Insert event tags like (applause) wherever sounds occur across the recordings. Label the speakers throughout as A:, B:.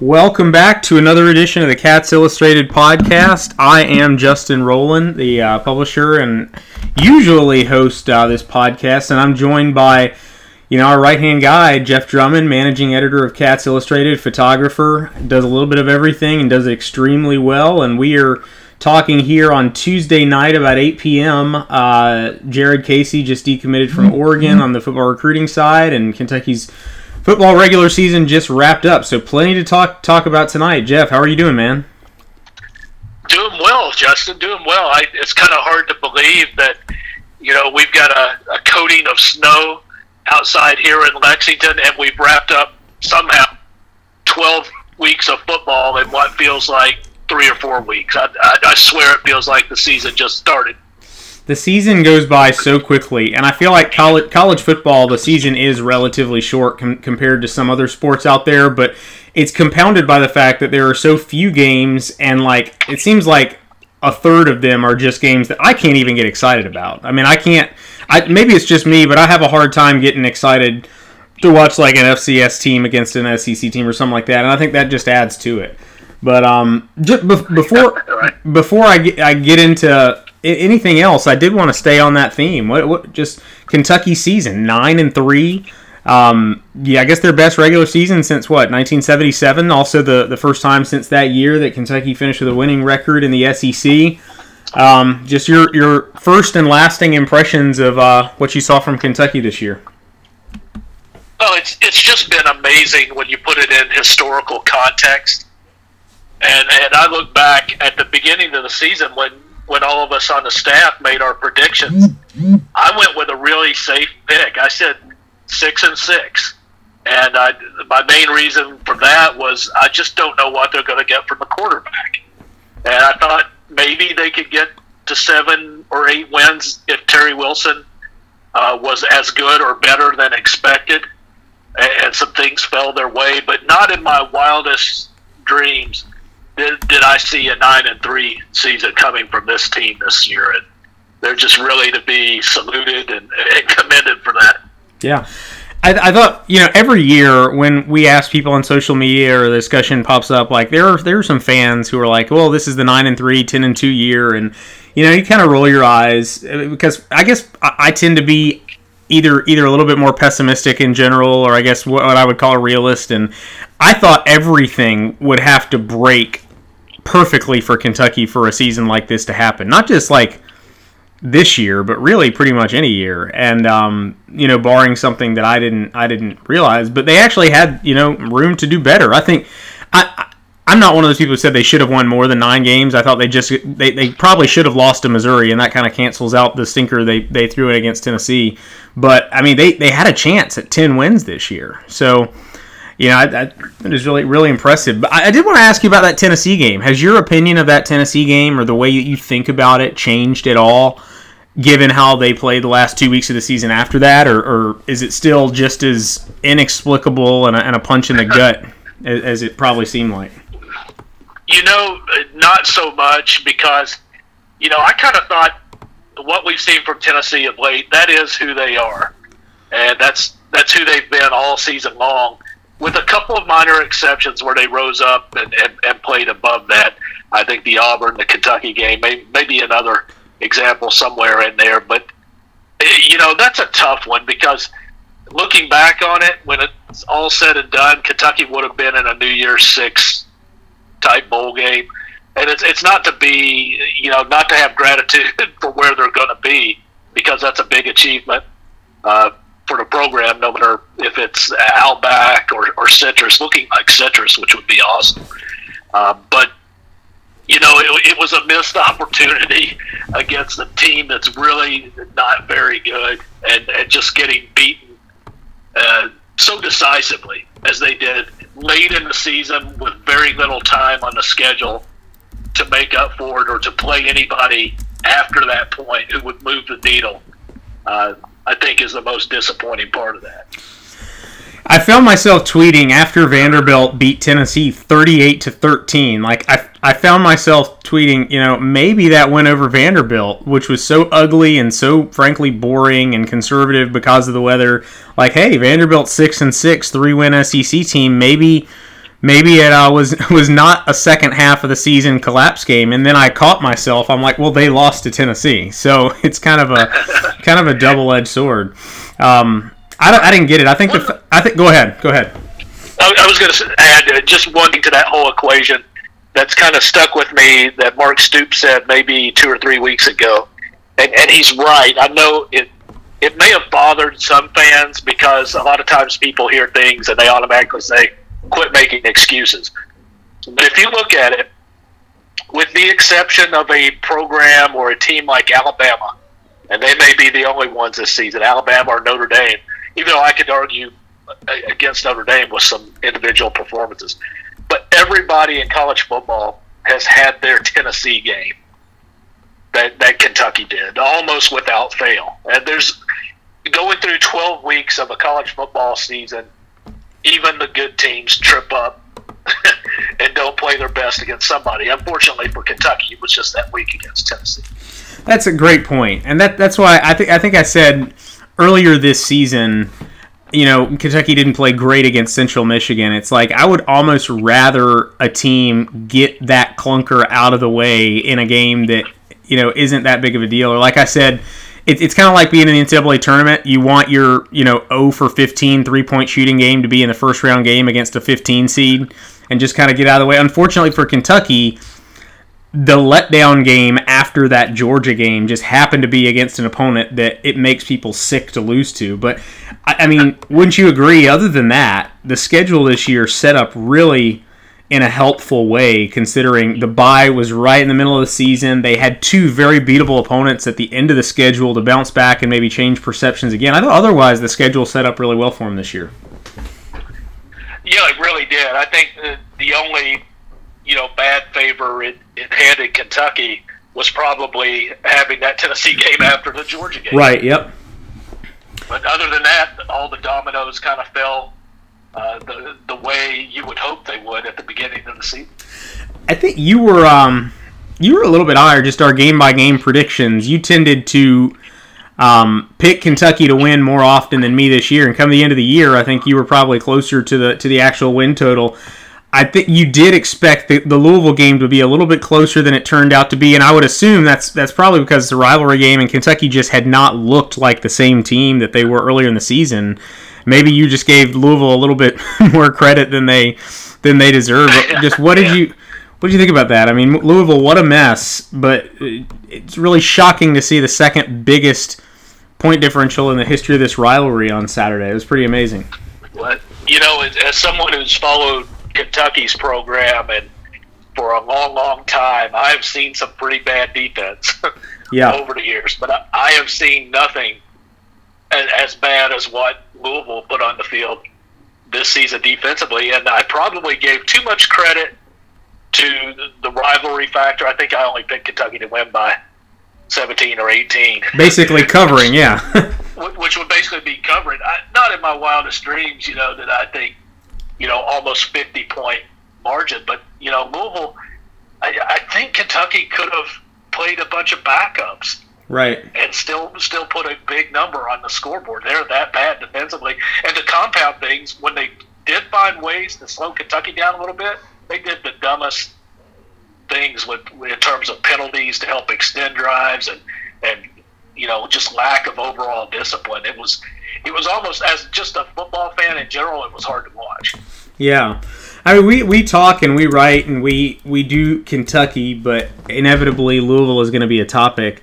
A: Welcome back to another edition of the Cats Illustrated podcast. I am Justin Rowland, the uh, publisher and usually host uh, this podcast, and I'm joined by, you know, our right hand guy, Jeff Drummond, managing editor of Cats Illustrated, photographer, does a little bit of everything and does it extremely well. And we are talking here on Tuesday night about 8 p.m. Uh, Jared Casey just decommitted from Oregon on the football recruiting side, and Kentucky's football regular season just wrapped up, so plenty to talk talk about tonight. Jeff, how are you doing, man?
B: Doing well, Justin. Doing well. I, it's kind of hard to believe that you know we've got a, a coating of snow outside here in Lexington, and we've wrapped up somehow twelve weeks of football in what feels like three or four weeks. I, I, I swear it feels like the season just started
A: the season goes by so quickly, and I feel like college college football, the season is relatively short com- compared to some other sports out there, but it's compounded by the fact that there are so few games, and like it seems like a third of them are just games that I can't even get excited about. I mean, I can't. I maybe it's just me, but I have a hard time getting excited to watch like an FCS team against an SEC team or something like that, and I think that just adds to it. But um, just before (laughs) before I get, I get into anything else, I did want to stay on that theme. What, what just Kentucky season nine and three. Um, yeah, I guess their best regular season since what 1977. Also, the the first time since that year that Kentucky finished with a winning record in the SEC. Um, just your your first and lasting impressions of uh, what you saw from Kentucky this year.
B: Well, it's it's just been amazing when you put it in historical context. And and I look back at the beginning of the season when when all of us on the staff made our predictions, I went with a really safe pick. I said six and six. And I, my main reason for that was I just don't know what they're going to get from the quarterback. And I thought maybe they could get to seven or eight wins if Terry Wilson uh, was as good or better than expected. And some things fell their way, but not in my wildest dreams did, did I see a nine and three season coming from this team this year, and they're just really to be saluted and, and commended for that.
A: Yeah. I, I, thought you know every year when we ask people on social media or the discussion pops up like there are there are some fans who are like well this is the 9 and 3 10 and 2 year and you know you kind of roll your eyes uh, because I guess I, I, tend to be either either a little bit more pessimistic in general or I guess what, what I would call a realist and I thought everything would have to break perfectly for Kentucky for a season like this to happen. Not just like this year, but really pretty much any year. And um, you know, barring something that I didn't I didn't realize, but they actually had you know room to do better. I think I. I'm not one of those people who said they should have won more than nine games. I thought they just they, they probably should have lost to Missouri, and that kind of cancels out the stinker they, they threw it against Tennessee. But I mean, they, they had a chance at ten wins this year. So you know, I, I, it is really really impressive. But I, I, did want to ask you about that Tennessee game. Has your opinion of that Tennessee game or the way you think about it changed at all, given how they played the last two weeks of the season after that, or, or is it still just as inexplicable and a, and a punch in the gut as, as it probably seemed like?
B: You know, not so much because you know I kind of thought what we've seen from Tennessee of late that is who they are, and that's that's who they've been all season long with a couple of minor exceptions where they rose up and, and, and played above that. I think the Auburn, the Kentucky game, may, maybe another example somewhere in there. But, you know, that's a tough one because looking back on it, when it's all said and done, Kentucky would have been in a New Year's Six type bowl game. And it's, it's not to be, you know, not to have gratitude (laughs) for where they're going to be because that's a big achievement. Uh, for the program, no matter if it's Outback Citrus, looking like Citrus, which would be awesome. Uh, but you know, it, it, was a missed opportunity against a team that's really not very good, and, and just getting beaten uh, so decisively as they did late in the season with very little time on the schedule to make up for it or to play anybody after that point who would move the needle. Uh, I think is the most disappointing part of that.
A: I found myself tweeting after Vanderbilt beat Tennessee 38 to 13. Like I I found myself tweeting, you know, maybe that went over Vanderbilt, which was so ugly and so frankly boring and conservative because of the weather. Like, hey, Vanderbilt 6 and 6, 3-win SEC team, maybe maybe it uh, was (laughs) was not a second half of the season collapse game, and then I caught myself. I'm like, well, they lost to Tennessee, so (laughs) it's kind of a kind of a double edged sword. Um, I, I didn't get it. I think the I think go ahead, go ahead.
B: I, was going to add uh, just one thing to that whole equation that's kind of stuck with me that Mark Stoops said maybe two or three weeks ago, and, and he's right. I know it. It may have bothered some fans because a lot of times people hear things and they automatically say, "Quit making excuses." But if you look at it, with the exception of a program or a team like Alabama, and they may be the only ones this season, Alabama or Notre Dame, even though I could argue uh, against Notre Dame with some individual performances. But everybody in college football has had their Tennessee game that, that Kentucky did, almost without fail. And there's going through 12 weeks of a college football season, even the good teams trip up (laughs) and don't play their best against somebody. Unfortunately for Kentucky, it was just that week against Tennessee.
A: That's a great point, and that that's why I think I think I said earlier this season you know, Kentucky didn't play great against Central Michigan. It's like I would almost rather a team get that clunker out of the way in a game that, you know, isn't that big of a deal. Or like I said, it, it's kind of like being in the NCAA tournament. You want your, you know, 0 for 15 three point shooting game to be in the first round game against a 15 seed and just kind of get out of the way. Unfortunately for Kentucky, the letdown game after that Georgia game just happened to be against an opponent that it makes people sick to lose to. But I, I mean, (laughs) wouldn't you agree? Other than that, the schedule this year set up really in a helpful way, considering the bye was right in the middle of the season. They had two very beatable opponents at the end of the schedule to bounce back and maybe change perceptions again. I thought otherwise the schedule set up really well for them this year.
B: Yeah, it really did. I think the only you know bad favor it, it handed Kentucky was probably having that Tennessee game after the Georgia game.
A: Right. Yep.
B: But other than that, all the dominoes kind of fell uh, the the way you would hope they would at the beginning of the season.
A: I think you were um, you were a little bit higher. Just our game by game predictions. You tended to um, pick Kentucky to win more often than me this year, and come the end of the year, I think you were probably closer to the to the actual win total. I think you did expect the, the, Louisville game to be a little bit closer than it turned out to be, and I would assume that's that's probably because it's a rivalry game, and Kentucky just had not looked like the same team that they were earlier in the season. Maybe you just gave Louisville a little bit (laughs) more credit than they than they deserve. Just what did (laughs) you what did you think about that? I mean, Louisville, what a mess! But it's really shocking to see the second biggest point differential in the history of this rivalry on Saturday. It was pretty amazing.
B: What you know, as someone who's followed Kentucky's program, and for a long, long time, I've seen some pretty bad defense (laughs) yeah. over the years. But I, I have seen nothing as, as bad as what Louisville put on the field this season defensively, and I probably gave too much credit to the rivalry factor. I think I only picked Kentucky to win by 17 or 18.
A: Basically covering, yeah. (laughs)
B: which would basically be covering. I, not in my wildest dreams, you know, that I think you know, almost 50 point margin. But, you know, Louisville, I, I think Kentucky could have played a bunch of backups.
A: Right.
B: And still still put a big number on the scoreboard. They're that bad defensively. And to compound things, when they did find ways to slow Kentucky down a little bit, they did the dumbest things with in terms of penalties to help extend drives and and you know just lack of overall discipline. It was it was almost as just a football fan in general, it was hard to watch.
A: Yeah. I mean, we, we talk and we write and we, we do Kentucky, but inevitably Louisville is going to be a topic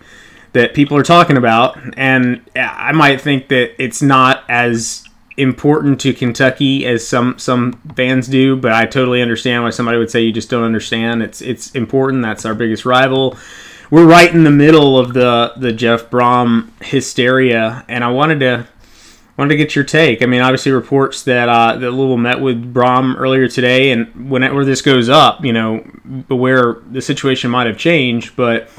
A: that people are talking about. And I might think that it's not as important to Kentucky as some some fans do, but I totally understand why somebody would say you just don't understand. It's it's important. That's our biggest rival. We're right in the middle of the the Jeff Brohm hysteria, and I wanted to wanted to get your take. I mean, obviously reports that uh, that Louisville met with Brohm earlier today, and whenever this goes up, you know, where the situation might have changed, but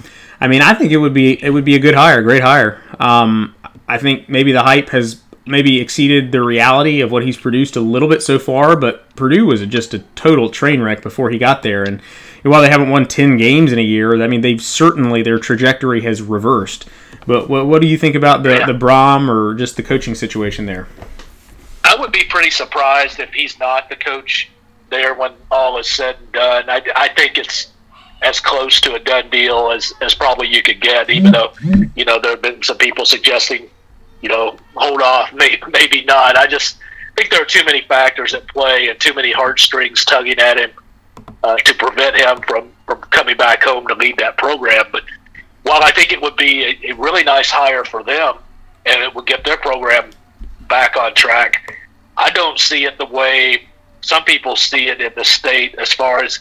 A: I mean, I think it would be it would be a good hire, great hire. Um, I think maybe the hype has maybe exceeded the reality of what he's produced a little bit so far, but Purdue was just a total train wreck before he got there, and while they haven't won ten games in a year, I mean, they've certainly their trajectory has reversed. But what, what do you think about the, yeah. the Brohm or just the coaching situation there?
B: I would be pretty surprised if he's not the coach there when all is said and done. I, I think it's as close to a done deal as, as probably you could get, even though, you know, there have been some people suggesting, you know, hold off, maybe, maybe not. I just think there are too many factors at play and too many heartstrings tugging at him uh, to prevent him from, from coming back home to lead that program. But while I think it would be a, a really nice hire for them and it would get their program back on track, I don't see it the way some people see it in the state as far as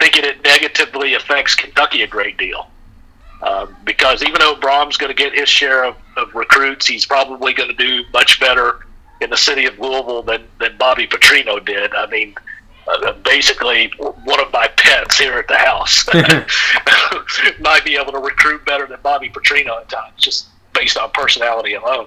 B: thinking it negatively affects Kentucky a great deal. Um, because even though Brohm's going to get his share of, of recruits, he's probably going to do much better in the city of Louisville than, than Bobby Petrino did. I mean, basically one of my pets here at the house (laughs) (laughs) might be able to recruit better than Bobby Petrino at times, just based on personality alone.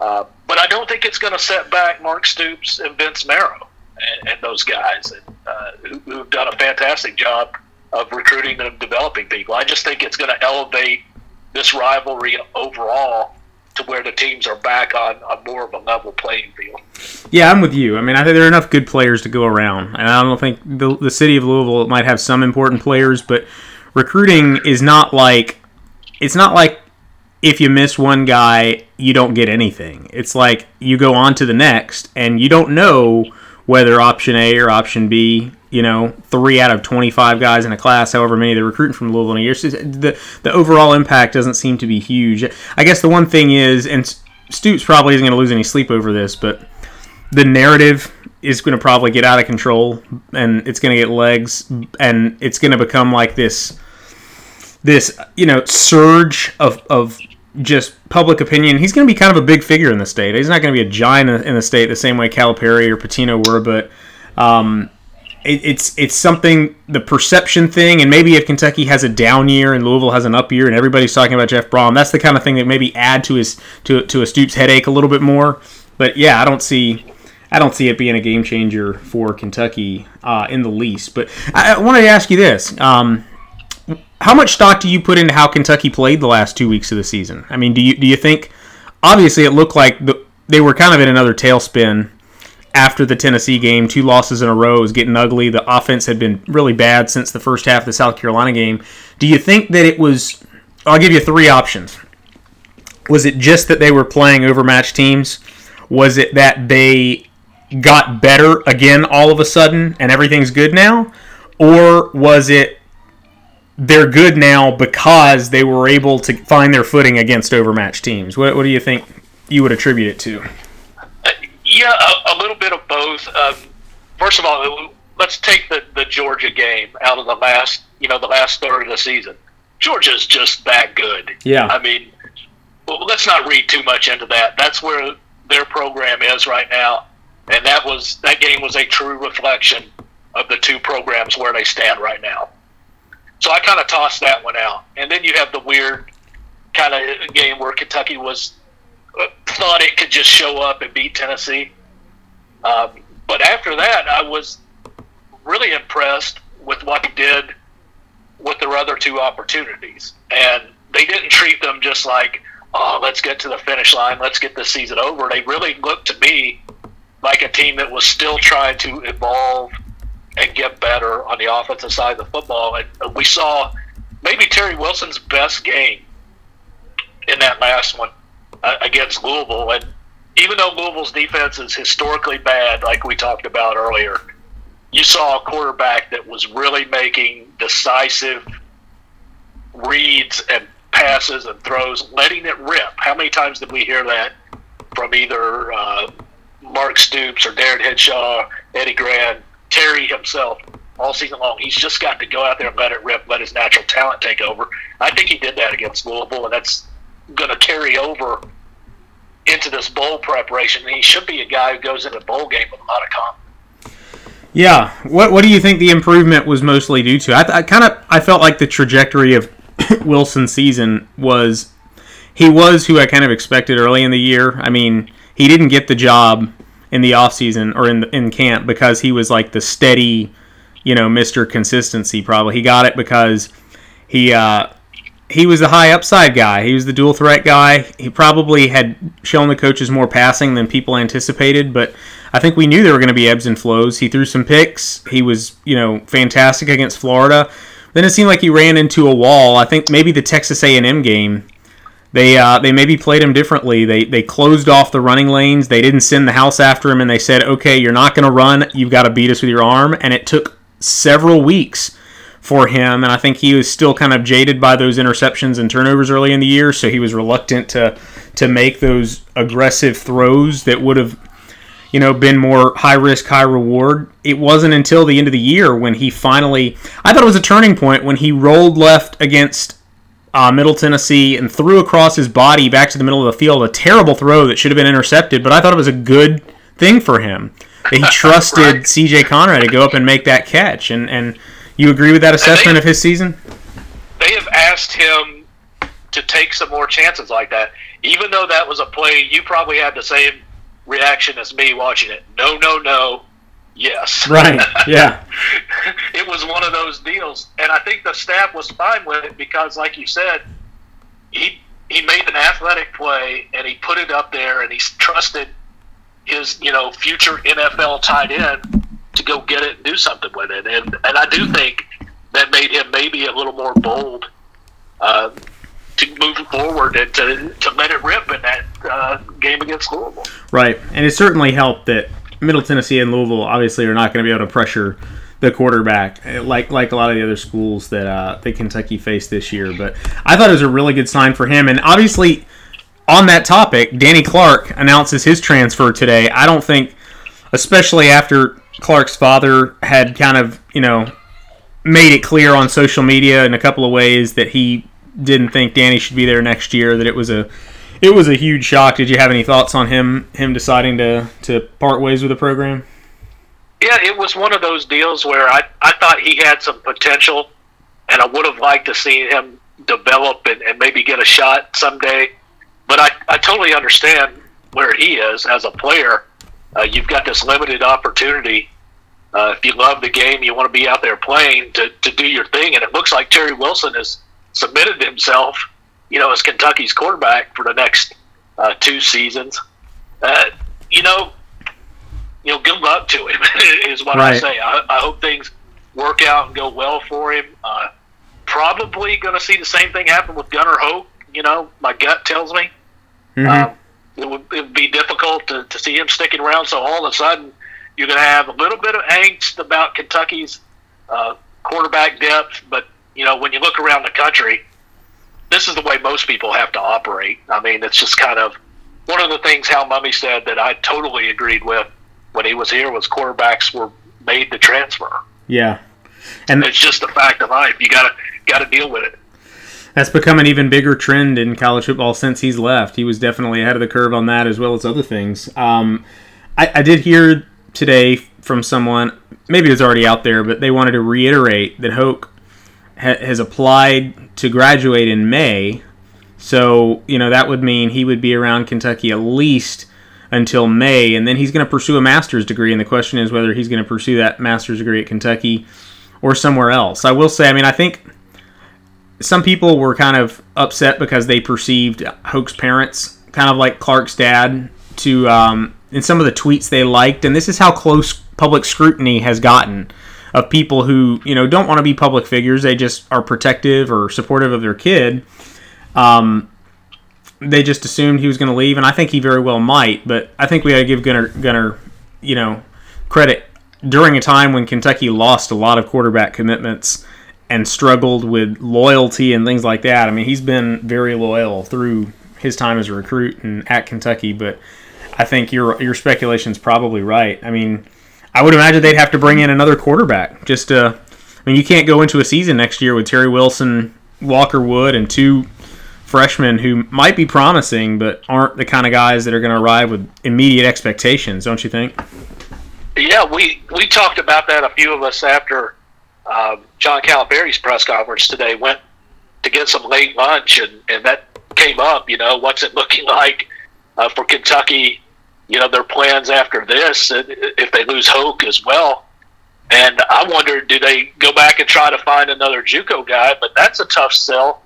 B: Uh, but I don't think it's going to set back Mark Stoops and Vince Marrow and, and those guys and, uh, who, who've done a fantastic job of recruiting and developing people. I just think it's going to elevate this rivalry overall to where the teams are back on, on more of a level playing field.
A: Yeah, I'm with you. I mean, I think there are enough good players to go around, and I don't think the the city of Louisville might have some important players, but recruiting is not like it's not like if you miss one guy, you don't get anything. It's like you go on to the next, and you don't know whether option A or option B, you know, three out of 25 guys in a class, however many they're recruiting from Louisville in a year. So the, the overall impact doesn't seem to be huge. I guess the one thing is, and Stoops probably isn't going to lose any sleep over this, but the narrative is going to probably get out of control and it's going to get legs and it's going to become like this this you know surge of, of just public opinion. He's going to be kind of a big figure in the state. He's not going to be a giant in the state the same way Calipari or Pitino were, but um, it, it's it's something the perception thing, and maybe if Kentucky has a down year and Louisville has an up year, and everybody's talking about Jeff Brohm, that's the kind of thing that maybe add to his to to a Stoops headache a little bit more. But yeah, I don't see. I don't see it being a game changer for Kentucky uh, in the least. But I, I wanted to ask you this: um, how much stock do you put into how Kentucky played the last two weeks of the season? I mean, do you do you think? Obviously, it looked like the, they were kind of in another tailspin after the Tennessee game. Two losses in a row was getting ugly. The offense had been really bad since the first half of the South Carolina game. Do you think that it was? I'll give you three options. Was it just that they were playing overmatched teams? Was it that they got better again all of a sudden and everything's good now? Or was it they're good now because they were able to find their footing against overmatched teams. What, what do you think you would attribute it to?
B: Yeah, a, a, little bit of both. Um, first of all, let's take the, the Georgia game out of the last, you know, the last third of the season. Georgia's just that good.
A: Yeah.
B: I mean, well, let's not read too much into that. That's where their program is right now, and that was that game was a true reflection of the two programs where they stand right now. So I kind of tossed that one out. And then you have the weird kind of game where Kentucky was thought it could just show up and beat Tennessee. Um, but after that, I was really impressed with what he did with their other two opportunities. And they didn't treat them just like, oh, let's get to the finish line, let's get this season over. They really looked to me like a team that was still trying to evolve and get better on the offensive side of the football. And we saw maybe Terry Wilson's best game in that last one against Louisville. And even though Louisville's defense is historically bad, like we talked about earlier, you saw a quarterback that was really making decisive reads and passes and throws, letting it rip. How many times did we hear that from either uh, Mark Stoops or Darin Hinshaw, Eddie Gran? Terry himself all season long. He's just got to go out there and let it rip, let his natural talent take over. I think he did that against Louisville, and that's going to carry over into this bowl preparation. He should be a guy who goes into a bowl game with a lot of confidence.
A: Yeah. What What do you think the improvement was mostly due to? I, I kind of I felt like the trajectory of (coughs) Wilson's season was he was who I kind of expected early in the year. I mean, he didn't get the job in the off season or in the, in camp because he was like the steady, you know, Mister Consistency. Probably he got it because he uh, he was the high upside guy. He was the dual threat guy. He probably had shown the coaches more passing than people anticipated, but I think we knew there were going to be ebbs and flows. He threw some picks. He was, you know, fantastic against Florida. Then it seemed like he ran into a wall. I think maybe the Texas A&M game, they uh, they maybe played him differently. They they closed off the running lanes. They didn't send the house after him, and they said, "Okay, you're not going to run. You've got to beat us with your arm." And it took several weeks for him, and I think he was still kind of jaded by those interceptions and turnovers early in the year, so he was reluctant to to make those aggressive throws that would have you know, been more high risk, high reward. It wasn't until the end of the year when he finally, I thought it was a turning point when he rolled left against uh, Middle Tennessee and threw across his body back to the middle of the field. A terrible throw that should have been intercepted, but I thought it was a good thing for him that he (laughs) trusted right. C.J. Conrad to go up and make that catch. And and you agree with that assessment they, of his season?
B: They have asked him to take some more chances like that, even though that was a play you probably had the same reaction as me watching it. No, no, no. Yes.
A: Right. Yeah. (laughs)
B: it was one of those deals, and I think the staff was fine with it because, like you said, he he made an athletic play and he put it up there, and he trusted his you know future NFL tight end to go get it and do something with it, and and I do think that made him maybe a little more bold. Uh, to move forward and to, to let it rip in that uh, game against Louisville.
A: Right, and it certainly helped that Middle Tennessee and Louisville obviously are not going to be able to pressure the quarterback like like a lot of the other schools that uh, that Kentucky faced this year. But I thought it was a really good sign for him, and obviously on that topic, Danny Clark announces his transfer today. I don't think, especially after Clark's father had kind of you know made it clear on social media in a couple of ways that he didn't think Danny should be there next year. That it was a it was a huge shock. Did you have any thoughts on him him deciding to to part ways with the program?
B: Yeah, it was one of those deals where I, I thought he had some potential, and I would have liked to see him develop and, and maybe get a shot someday. But I, I totally understand where he is as a player. Uh, you've got this limited opportunity. Uh, if you love the game, you want to be out there playing to, to do your thing. And it looks like Terry Wilson has submitted himself, you know, as Kentucky's quarterback for the next uh, two seasons. Uh, you know, you know, good luck to him (laughs) is what right. I say. I, I, hope things work out and go well for him. Uh, probably going to see the same thing happen with Gunnar Hoak. You know, my gut tells me. Mm-hmm. Um, it, would, it would be difficult to, to see him sticking around. So all of a sudden, you're going to have a little bit of angst about Kentucky's uh, quarterback depth, but you know, when you look around the country, this is the way most people have to operate. I mean, it's just kind of one of the things Hal Mumme said that I totally agreed with when he was here was quarterbacks were made to transfer.
A: Yeah,
B: and it's just a fact of life. You gotta gotta deal with it.
A: That's become an even bigger trend in college football since he's left. He was definitely ahead of the curve on that as well as other things. Um, I, I did hear today from someone, maybe it's already out there, but they wanted to reiterate that Hoak ha- has applied to graduate in May. So, you know, that would mean he would be around Kentucky at least until May, and then he's going to pursue a master's degree. And the question is whether he's going to pursue that master's degree at Kentucky or somewhere else. I will say, I mean, I think some people were kind of upset because they perceived Hoak's parents, kind of like Clark's dad, to um, in some of the tweets they liked, and this is how close public scrutiny has gotten of people who you know don't want to be public figures. They just are protective or supportive of their kid. Um, they just assumed he was going to leave, and I think he very well might. But I think we got to give Gunner Gunnar, you know, credit during a time when Kentucky lost a lot of quarterback commitments and struggled with loyalty and things like that. I mean, he's been very loyal through his time as a recruit and at Kentucky. But I think your your speculation is probably right. I mean, I would imagine they'd have to bring in another quarterback. Just to, I mean, you can't go into a season next year with Terry Wilson, Walker Wood, and two freshmen who might be promising, but aren't the kind of guys that are going to arrive with immediate expectations. Don't you think?
B: Yeah, we we talked about that. A few of us after um, John Calipari's press conference today went to get some late lunch, and and that came up. You know, what's it (laughs) looking like uh, for Kentucky you know their plans after this if they lose Hoak as well. And I wonder, do they go back and try to find another JUCO guy? But that's a tough sell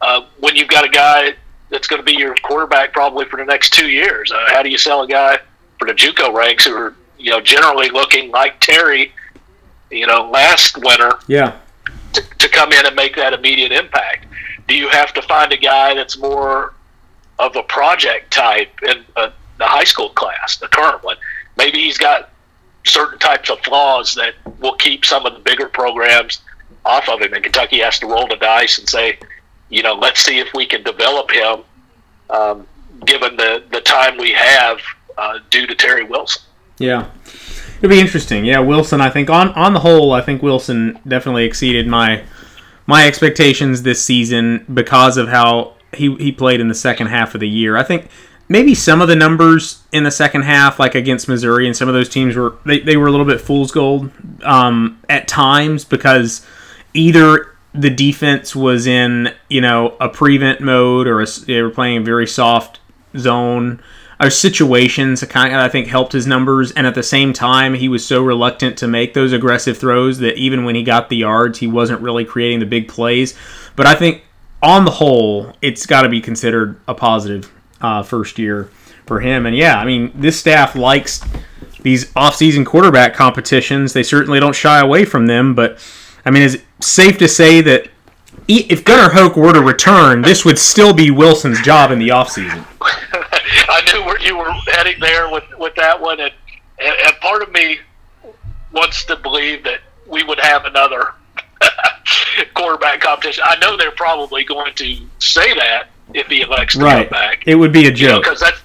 B: uh, when you've got a guy that's going to be your quarterback probably for the next two years. Uh, how do you sell a guy for the JUCO ranks who are you know generally looking like Terry, you know, last winter?
A: Yeah.
B: To, to come in and make that immediate impact. Do you have to find a guy that's more of a project type in uh, the high school class, the current one? Maybe he's got certain types of flaws that will keep some of the bigger programs off of him, and Kentucky has to roll the dice and say, you know, let's see if we can develop him, um, given the the time we have uh, due to Terry Wilson.
A: Yeah. It'll be interesting. Yeah, Wilson. I think on on the whole, I think Wilson definitely exceeded my my expectations this season because of how he he played in the second half of the year. I think maybe some of the numbers in the second half, like against Missouri, and some of those teams were they, they were a little bit fool's gold um, at times because either the defense was in you know a prevent mode or a, they were playing a very soft zone or situations kind of I think helped his numbers. And at the same time he was so reluctant to make those aggressive throws that even when he got the yards he wasn't really creating the big plays. But I think on the whole it's got to be considered a positive uh, first year for him. And yeah I mean this staff likes these off-season quarterback competitions. They certainly don't shy away from them. But I mean, is it safe to say that if Gunnar Hoak were to return, this would still be Wilson's job in the offseason? (laughs)
B: I knew where you were heading there with, with that one, and, and part of me wants to believe that we would have another (laughs) quarterback competition. I know they're probably going to say that if he elects to
A: right.
B: come back.
A: It would be a joke
B: because you know, that's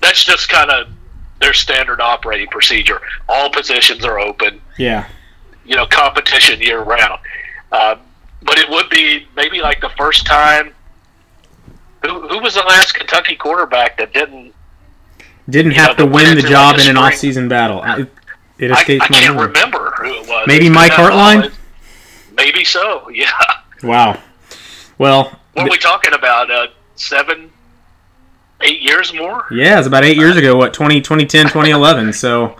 B: that's just kind of their standard operating procedure. All positions are open.
A: Yeah
B: you know competition year round. Uh, but it would be maybe like the first time. Who, who was the last Kentucky quarterback that didn't
A: didn't have know, to win the job in an off-season battle? It,
B: it escapes I, I my can't memory. remember who it was.
A: Maybe Mike Hartline.
B: Maybe so. (laughs) Yeah.
A: Wow. Well,
B: what are we talking about? Uh, seven, eight years more?
A: Yeah, it's about eight years ago. What 20, 2010, 2011. So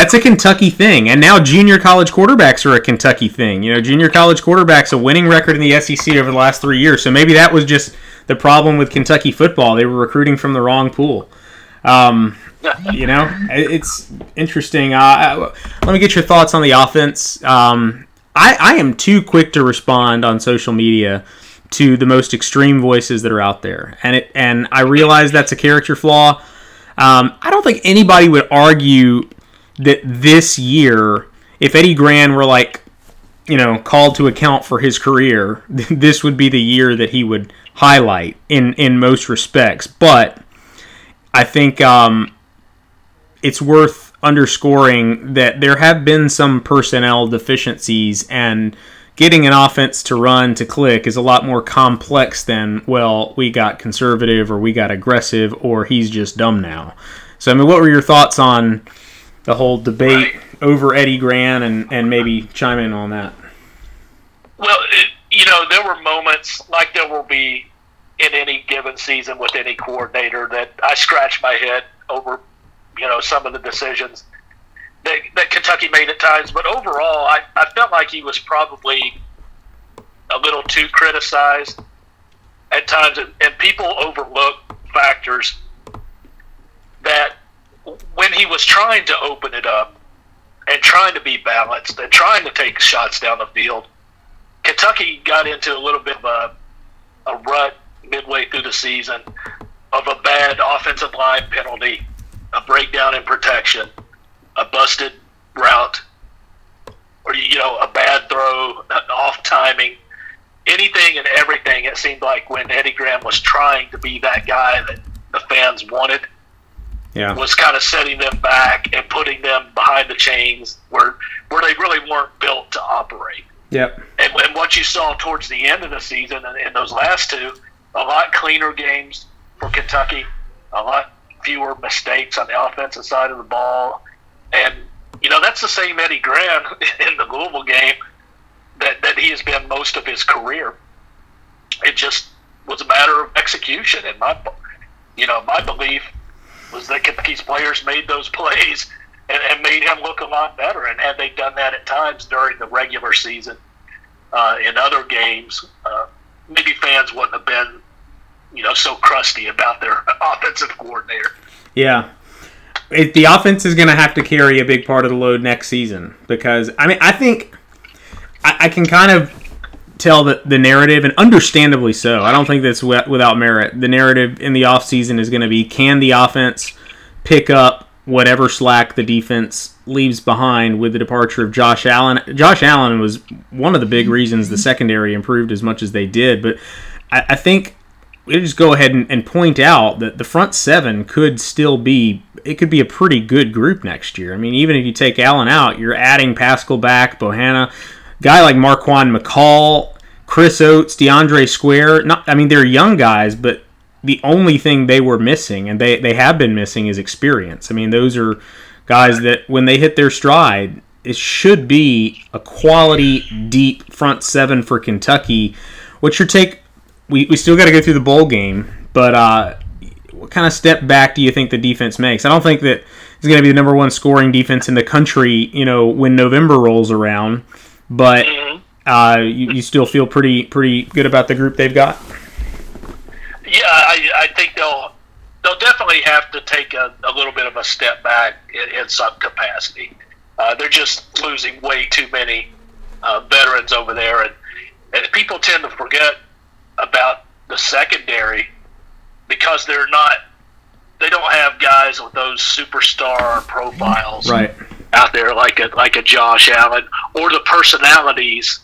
A: that's a Kentucky thing. And now junior college quarterbacks are a Kentucky thing. You know, junior college quarterbacks a winning record in the SEC over the last three years. So maybe that was just the problem with Kentucky football. They were recruiting from the wrong pool. Um, you know, it's interesting. Uh, let me get your thoughts on the offense. Um, I, I am too quick to respond on social media to the most extreme voices that are out there, and it and I realize that's a character flaw. Um, I don't think anybody would argue that this year, if Eddie Gran were like, you know, called to account for his career, (laughs) this would be the year that he would highlight in in most respects. But I think um, it's worth underscoring that there have been some personnel deficiencies and getting an offense to run to click is a lot more complex than well we got conservative or we got aggressive or he's just dumb now so i mean what were your thoughts on the whole debate right. over Eddie Gran and, and maybe chime in on that.
B: Well, it, you know, there were moments like there will be in any given season with any coordinator that I scratch my head over, you know, some of the decisions that, that Kentucky made at times. But overall, I, I felt like he was probably a little too criticized at times, and, and people overlook factors that when he was trying to open it up and trying to be balanced and trying to take shots down the field, Kentucky got into a little bit of a, a rut midway through the season of a bad offensive line penalty, a breakdown in protection, a busted route, or you know, a bad throw, (laughs) off timing, anything and everything. It seemed like when Eddie Gran was trying to be that guy that the fans wanted –
A: yeah.
B: was kind of setting them back and putting them behind the chains where where they really weren't built to operate.
A: Yep.
B: And, and what you saw towards the end of the season and in those last two, a lot cleaner games for Kentucky, a lot fewer mistakes on the offensive side of the ball, and you know that's the same Eddie Gran (laughs) in the Louisville game that that he has been most of his career. It just was a matter of execution, and my you know my belief was that Kentucky's players made those (laughs) plays and, and, made him look a lot better. And had they done that at times during the regular season uh, in other games, uh, maybe fans wouldn't have been, you know, so crusty about their (laughs) offensive coordinator.
A: Yeah. The offense is going to have to carry a big part of the load next season because I mean I think I, I can kind of tell the, the narrative and understandably so. I don't think that's without merit. The narrative in the offseason is going to be can the offense pick up whatever slack the defense leaves behind with the departure of Josh Allen. Josh Allen was one of the big reasons the secondary improved as much as they did, but I, I think we just go ahead and, and, point out that the front seven could still be it could be a pretty good group next year. I mean, even if you take Allen out, you're adding Paschal back, Bohanna, guy like Marquan McCall, Chris Oates, DeAndre Square. Not, I mean, they're young guys, but the only thing they were missing, and they they have been missing, is experience. I mean, those are guys that when they hit their stride, it should be a quality, deep front seven for Kentucky. What's your take? We, we still got to go through the bowl game, but uh, what kind of step back do you think the defense makes? I don't think that it's going to be the number one scoring defense in the country, you know, when November rolls around. But mm-hmm. uh, you, you still feel pretty pretty good about the group they've got.
B: Yeah, I, I think they'll they'll definitely have to take a, a little bit of a step back in, in some capacity. Uh, they're just losing way too many uh, veterans over there, and, and people tend to forget about the secondary because they're not they don't have guys with those superstar profiles
A: right.
B: Out there like a like a Josh Allen or the personalities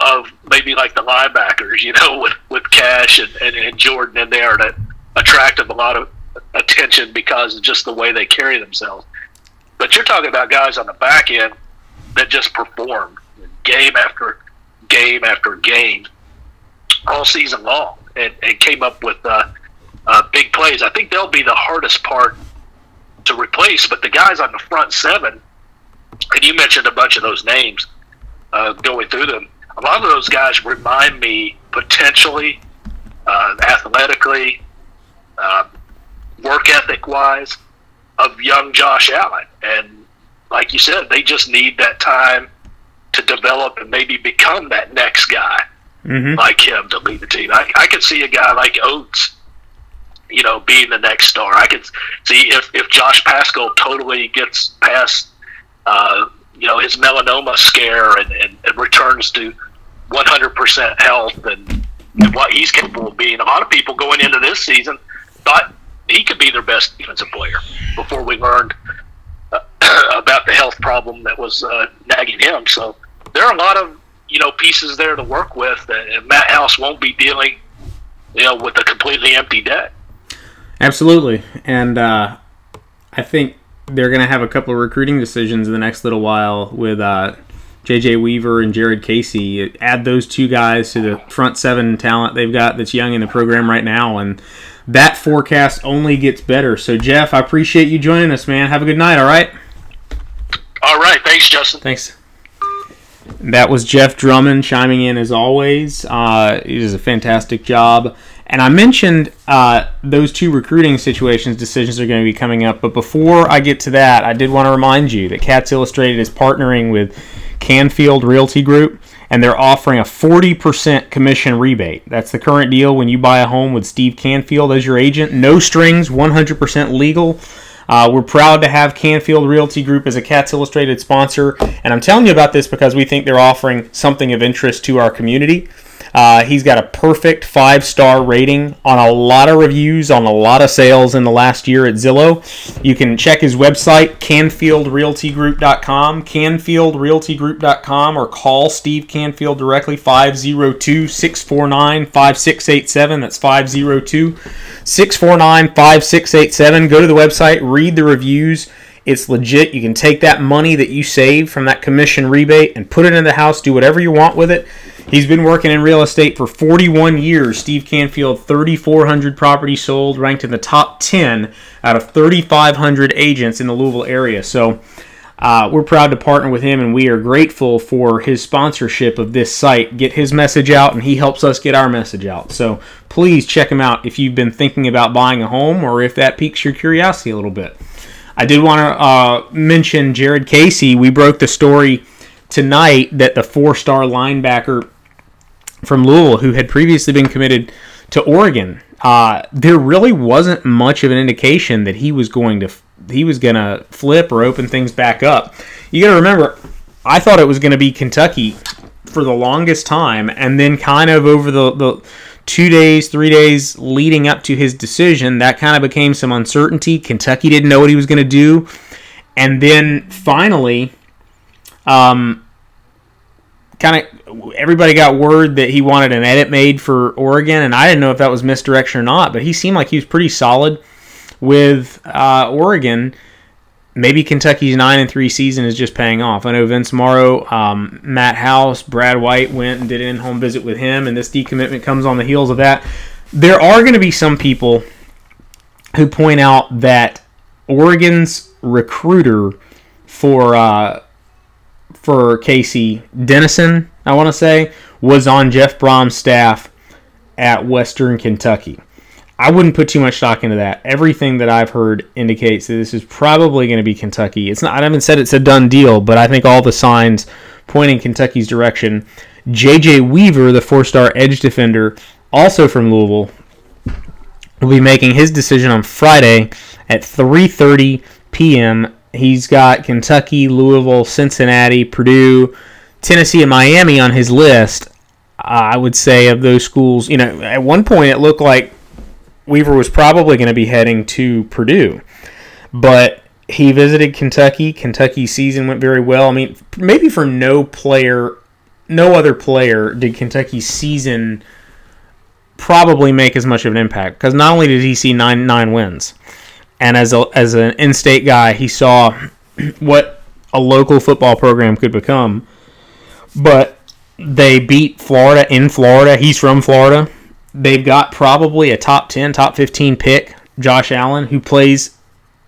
B: of maybe like the linebackers, you know, (laughs) with, with Kash and, and, and Jordan in there that attract a lot of attention because of just the way they carry themselves. But you're talking about guys on the back end that just perform game after game after game all season long and, and came up with uh, uh, big plays. I think they'll be the hardest part to replace. But the guys on the front seven, and you mentioned a bunch of those names uh, going through them. A lot of those guys remind me potentially, uh, athletically, uh, work ethic wise, of young Josh Allen. And like you said, they just need that time to develop and maybe become that next guy mm-hmm. like him to lead the team. I, I could see a guy like Oates you know, being the next star. I could see if, if Josh Paschal totally gets past, uh, you know, his melanoma scare and, and, and returns to 100% health and, and what he's capable of being. A lot of people going into this season thought he could be their best defensive player before we learned uh, (clears throat) about the health problem that was uh, nagging him. So there are a lot of you know pieces there to work with, and Matt House won't be dealing you know with a completely empty deck.
A: Absolutely, and uh, I think they're going to have a couple of recruiting decisions in the next little while with uh, J.J. Weaver and Jared Casey. Add those two guys to the front seven talent they've got that's young in the program right now, and that forecast only gets better. So, Jeff, I appreciate you joining us, man. Have a good night. All right.
B: All right. Thanks, Justin.
A: Thanks. That was Jeff Drummond chiming in as always. Uh, he does a fantastic job. And I mentioned uh, those two recruiting situations decisions are going to be coming up. But before I get to that, I did want to remind you that Cats Illustrated is partnering with Canfield Realty Group, and they're offering a 40% commission rebate. That's the current deal when you buy a home with Steve Canfield as your agent. No strings, 100% legal. Uh, we're proud to have Canfield Realty Group as a Cats Illustrated sponsor, and I'm telling you about this because we think they're offering something of interest to our community. Uh, he's got a perfect five star rating on a lot of reviews, on a lot of sales in the last year at Zillow. You can check his website, CanfieldRealtyGroup.com, CanfieldRealtyGroup.com, or call Steve Canfield directly, 502 649 5687. That's 502 649 5687. Go to the website, read the reviews. It's legit. You can take that money that you save from that commission rebate and put it in the house, do whatever you want with it. He's been working in real estate for 41 years. Steve Canfield, 3,400 properties sold, ranked in the top 10 out of 3,500 agents in the Louisville area. So uh, we're proud to partner with him, and we are grateful for his sponsorship of this site. Get his message out, and he helps us get our message out. So please check him out if you've been thinking about buying a home or if that piques your curiosity a little bit. I did want to uh, mention Jared Casey. We broke the story tonight that the four star linebacker from Louisville who had previously been committed to Oregon. Uh, there really wasn't much of an indication that he was going to he was going to flip or open things back up. You got to remember, I thought it was going to be Kentucky for the longest time, and then kind of over the, the two days, three days leading up to his decision, that kind of became some uncertainty. Kentucky didn't know what he was going to do, and then finally, um, kind of everybody got word that he wanted an edit made for Oregon, and I didn't know if that was misdirection or not, but he seemed like he was pretty solid with uh, Oregon. Maybe Kentucky's nine and three season is just paying off. I know Vince Marrow, um, Matt House, Brad White went and did an in-home visit with him, and this decommitment comes on the heels of that. There are going to be some people who point out that Oregon's recruiter for uh, for Casey Dennison, I want to say, was on Jeff Brohm's staff at Western Kentucky. I wouldn't put too much stock into that. Everything that I've heard indicates that this is probably going to be Kentucky. It's not. I haven't said it's a done deal, but I think all the signs pointing Kentucky's direction. J.J. Weaver, the four-star edge defender, also from Louisville, will be making his decision on Friday at 3:30 p.m. He's got Kentucky, Louisville, Cincinnati, Purdue, Tennessee, and Miami on his list. I would say of those schools, you know, at one point it looked like Weaver was probably going to be heading to Purdue, but he visited Kentucky. Kentucky's season went very well. I mean, maybe for no player, no other player did Kentucky's season probably make as much of an impact because not only did he see nine nine wins, and as a as an in-state guy, he saw (clears throat) what a local football program could become. But they beat Florida in Florida. He's from Florida they've got probably a top 10, top 15 pick, Josh Allen, who plays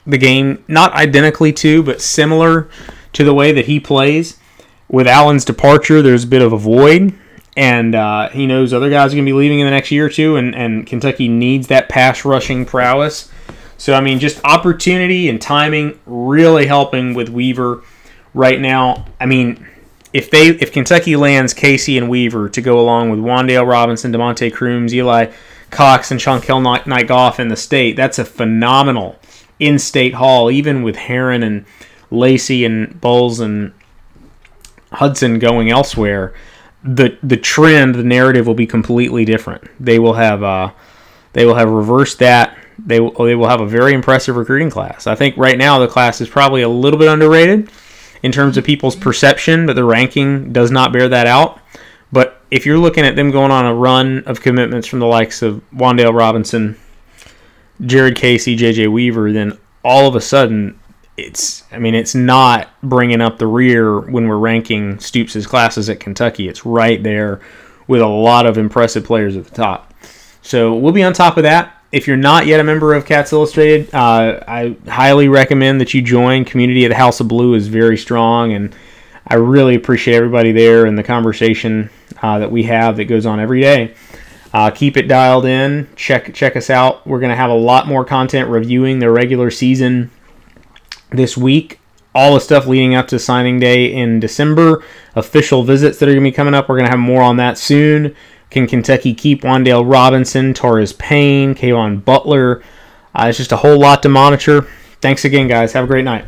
A: the game not identically to, but similar to the way that he plays. With Allen's departure, there's a bit of a void, and uh, he knows other guys are going to be leaving in the next year or two, and, and Kentucky needs that pass rushing prowess. So, I mean, just opportunity and timing really helping with Weaver right now. I mean, if they if Kentucky lands Casey and Weaver to go along with Wan'Dale Robinson, Demonte Crooms, Eli Cox, and Chankel Knight Goff in the state, that's a phenomenal in-state haul. Even with Herron and Lacey and Bowles and Hudson going elsewhere, the the trend, the narrative will be completely different. They will have uh, they will have reversed that. They will, they will have a very impressive recruiting class. I think right now the class is probably a little bit underrated in terms of people's perception, but the ranking does not bear that out. But if you're looking at them going on a run of commitments from the likes of Wan'Dale Robinson, Jared Casey, J.J. Weaver, then all of a sudden it's I mean it's not bringing up the rear when we're ranking Stoops' classes at Kentucky. It's right there with a lot of impressive players at the top. So we'll be on top of that if you're not yet a member of Cats Illustrated, uh, I highly recommend that you join. Community at the House of Blue is very strong, and I really appreciate everybody there and the conversation uh, that we have that goes on every day. Uh, keep it dialed in. Check check us out. We're gonna have a lot more content reviewing the regular season this week. All the stuff leading up to signing day in December. Official visits that are gonna be coming up. We're gonna have more on that soon. Can Kentucky keep Wan'Dale Robinson, Torres Payne, Kayvon Butler? Uh, it's just a whole lot to monitor. Thanks again, guys. Have a great night.